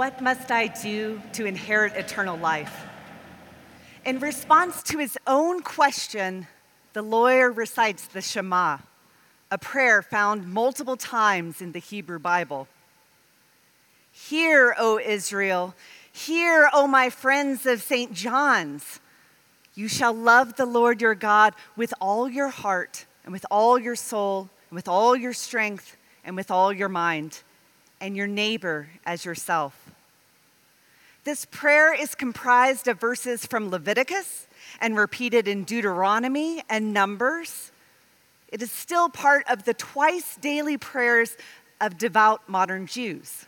What must I do to inherit eternal life? In response to his own question, the lawyer recites the Shema, a prayer found multiple times in the Hebrew Bible. Hear, O Israel, hear, O my friends of St. John's. You shall love the Lord your God with all your heart, and with all your soul, and with all your strength, and with all your mind, and your neighbor as yourself. This prayer is comprised of verses from Leviticus and repeated in Deuteronomy and Numbers. It is still part of the twice daily prayers of devout modern Jews.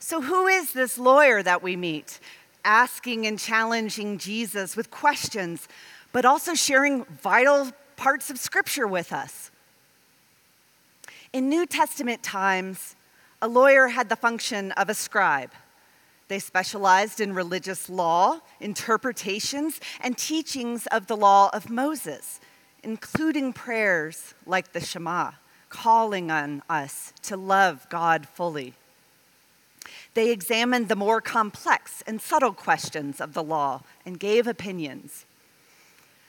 So, who is this lawyer that we meet, asking and challenging Jesus with questions, but also sharing vital parts of Scripture with us? In New Testament times, a lawyer had the function of a scribe. They specialized in religious law, interpretations, and teachings of the law of Moses, including prayers like the Shema, calling on us to love God fully. They examined the more complex and subtle questions of the law and gave opinions.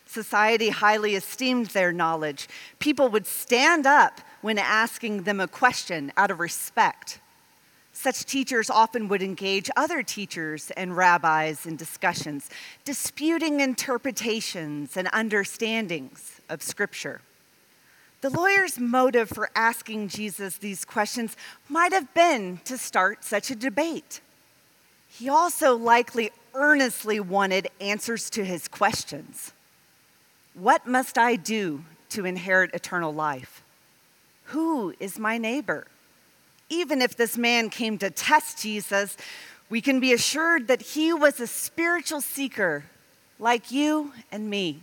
Society highly esteemed their knowledge. People would stand up when asking them a question out of respect such teachers often would engage other teachers and rabbis in discussions, disputing interpretations and understandings of Scripture. The lawyer's motive for asking Jesus these questions might have been to start such a debate. He also likely earnestly wanted answers to his questions What must I do to inherit eternal life? Who is my neighbor? Even if this man came to test Jesus, we can be assured that he was a spiritual seeker like you and me.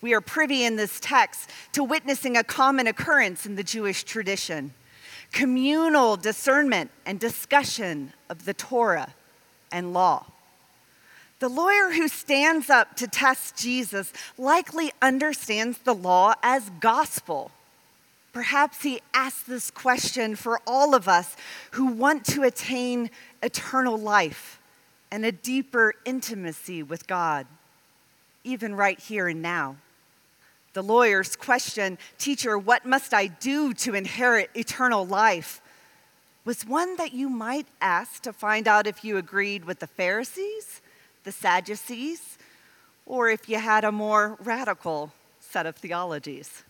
We are privy in this text to witnessing a common occurrence in the Jewish tradition communal discernment and discussion of the Torah and law. The lawyer who stands up to test Jesus likely understands the law as gospel Perhaps he asked this question for all of us who want to attain eternal life and a deeper intimacy with God, even right here and now. The lawyer's question, Teacher, what must I do to inherit eternal life? was one that you might ask to find out if you agreed with the Pharisees, the Sadducees, or if you had a more radical set of theologies.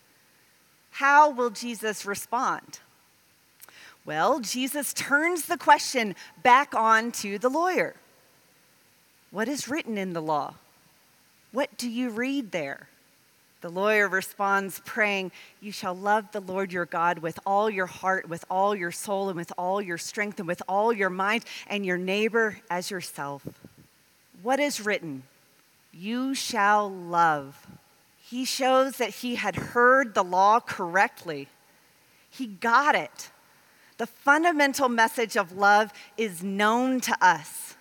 How will Jesus respond? Well, Jesus turns the question back on to the lawyer. What is written in the law? What do you read there? The lawyer responds, praying, You shall love the Lord your God with all your heart, with all your soul, and with all your strength, and with all your mind, and your neighbor as yourself. What is written? You shall love he shows that he had heard the law correctly. He got it. The fundamental message of love is known to us.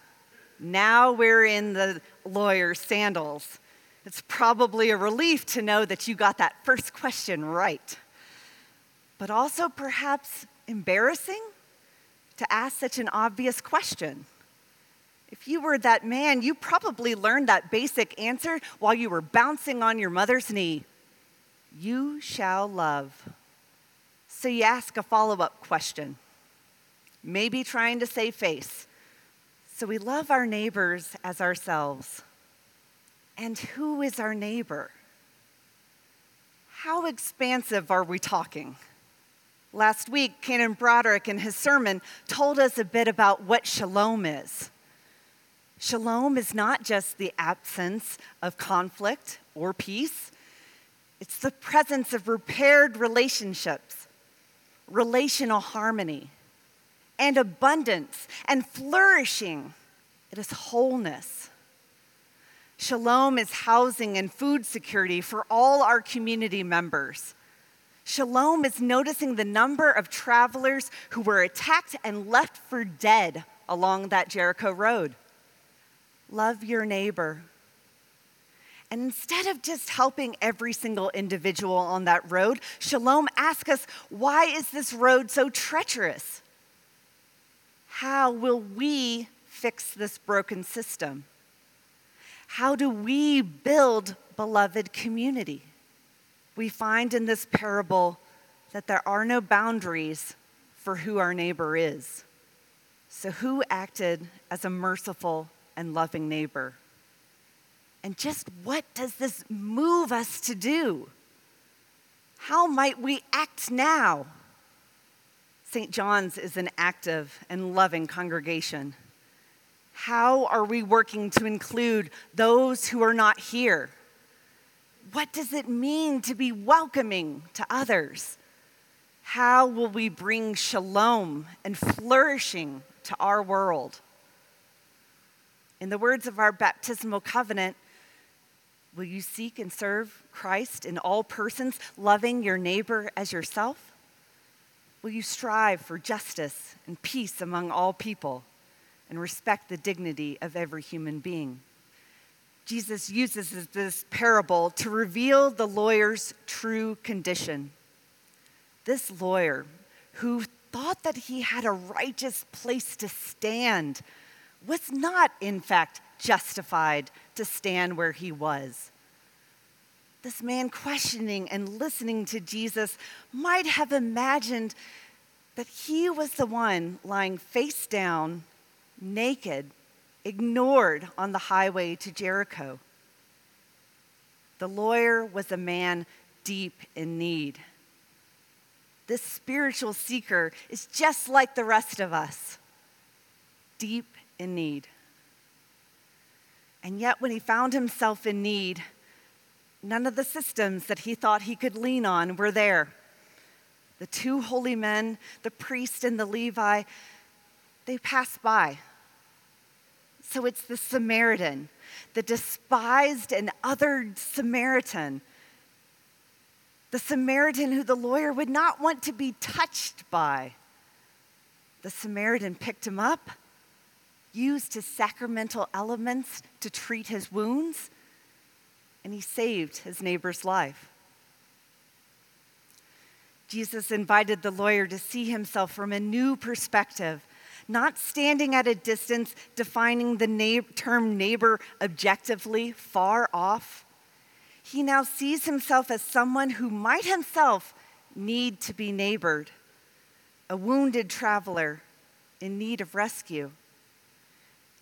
Now we're in the lawyer's sandals. It's probably a relief to know that you got that first question right. But also perhaps embarrassing to ask such an obvious question. If you were that man, you probably learned that basic answer while you were bouncing on your mother's knee. You shall love. So you ask a follow up question, maybe trying to save face. So we love our neighbors as ourselves. And who is our neighbor? How expansive are we talking? Last week, Canon Broderick in his sermon told us a bit about what shalom is. Shalom is not just the absence of conflict or peace, it's the presence of repaired relationships, relational harmony, and abundance and flourishing. It is wholeness. Shalom is housing and food security for all our community members. Shalom is noticing the number of travelers who were attacked and left for dead along that Jericho road love your neighbor. And instead of just helping every single individual on that road, Shalom asks us, why is this road so treacherous? How will we fix this broken system? How do we build beloved community? We find in this parable that there are no boundaries for who our neighbor is. So, who acted as a merciful and loving neighbor? And just what does this move us to do? How might we act now? St. John's is an active and loving congregation. How are we working to include those who are not here? What does it mean to be welcoming to others? How will we bring shalom and flourishing to our world? In the words of our baptismal covenant, will you seek and serve Christ in all persons, loving your neighbor as yourself? Will you strive for justice and peace among all people and respect the dignity of every human being? Jesus uses this parable to reveal the lawyer's true condition. This lawyer, who thought that he had a righteous place to stand, was not, in fact, justified to stand where he was. This man, questioning and listening to Jesus, might have imagined that he was the one lying face down, naked, ignored on the highway to Jericho. The lawyer was a man deep in need. This spiritual seeker is just like the rest of us, deep in need. And yet, when he found himself in need, none of the systems that he thought he could lean on were there. The two holy men, the priest and the Levi, they passed by so it's the Samaritan, the despised and othered Samaritan. The Samaritan who the lawyer would not want to be touched by. The Samaritan picked him up, used his sacramental elements to treat his wounds, and he saved his neighbor's life. Jesus invited the lawyer to see himself from a new perspective not standing at a distance, defining the term neighbor objectively, far off. He now sees himself as someone who might himself need to be neighbored, a wounded traveler in need of rescue.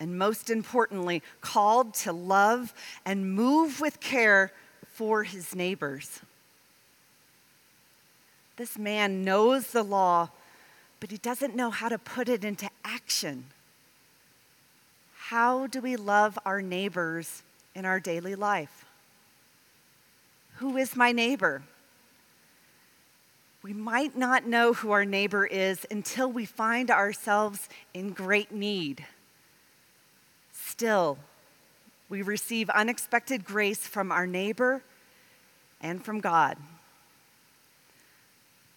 And most importantly, called to love and move with care for his neighbors. This man knows the law but he doesn't know how to put it into action. How do we love our neighbors in our daily life? Who is my neighbor? We might not know who our neighbor is until we find ourselves in great need. Still, we receive unexpected grace from our neighbor and from God.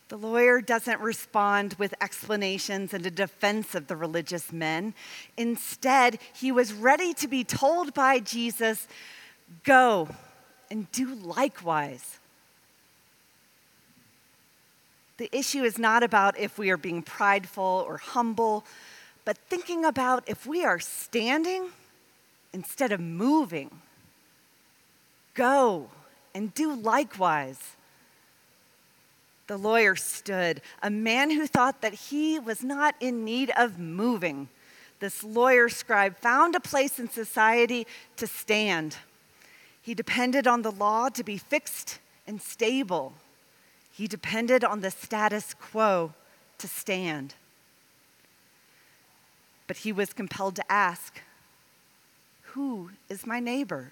The lawyer doesn't respond with explanations and a defense of the religious men. Instead, he was ready to be told by Jesus, Go and do likewise. The issue is not about if we are being prideful or humble, but thinking about if we are standing instead of moving. Go and do likewise. The lawyer stood, a man who thought that he was not in need of moving. This lawyer scribe found a place in society to stand. He depended on the law to be fixed and stable. He depended on the status quo to stand. But he was compelled to ask, Who is my neighbor?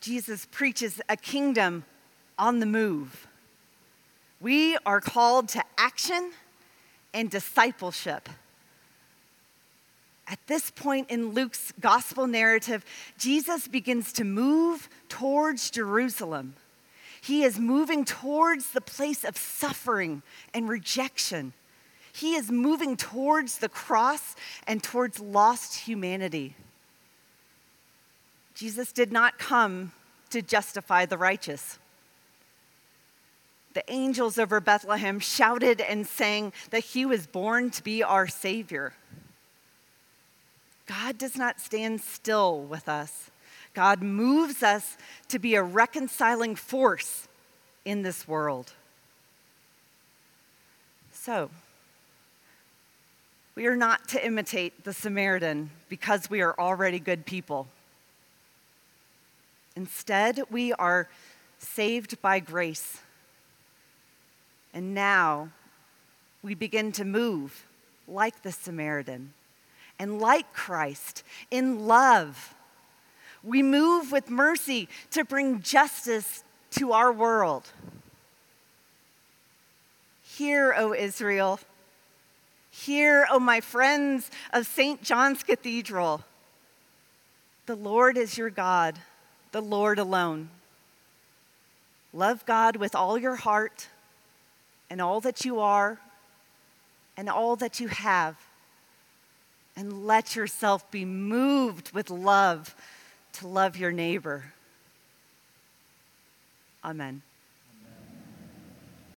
Jesus preaches a kingdom on the move. We are called to action and discipleship. At this point in Luke's gospel narrative, Jesus begins to move towards Jerusalem. He is moving towards the place of suffering and rejection. He is moving towards the cross and towards lost humanity. Jesus did not come to justify the righteous. the angels over Bethlehem shouted and sang that he was born to be our Savior. God does not stand still with us. God moves us to be a reconciling force in this world. So, we are not to imitate the Samaritan because we are already good people. Instead, we are saved by grace. And now we begin to move like the Samaritan and like Christ in love. We move with mercy to bring justice to our world. Hear, O Israel. Hear, O my friends of St. John's Cathedral. The Lord is your God, the Lord alone. Love God with all your heart and all that you are and all that you have. And let yourself be moved with love to love your neighbor. Amen.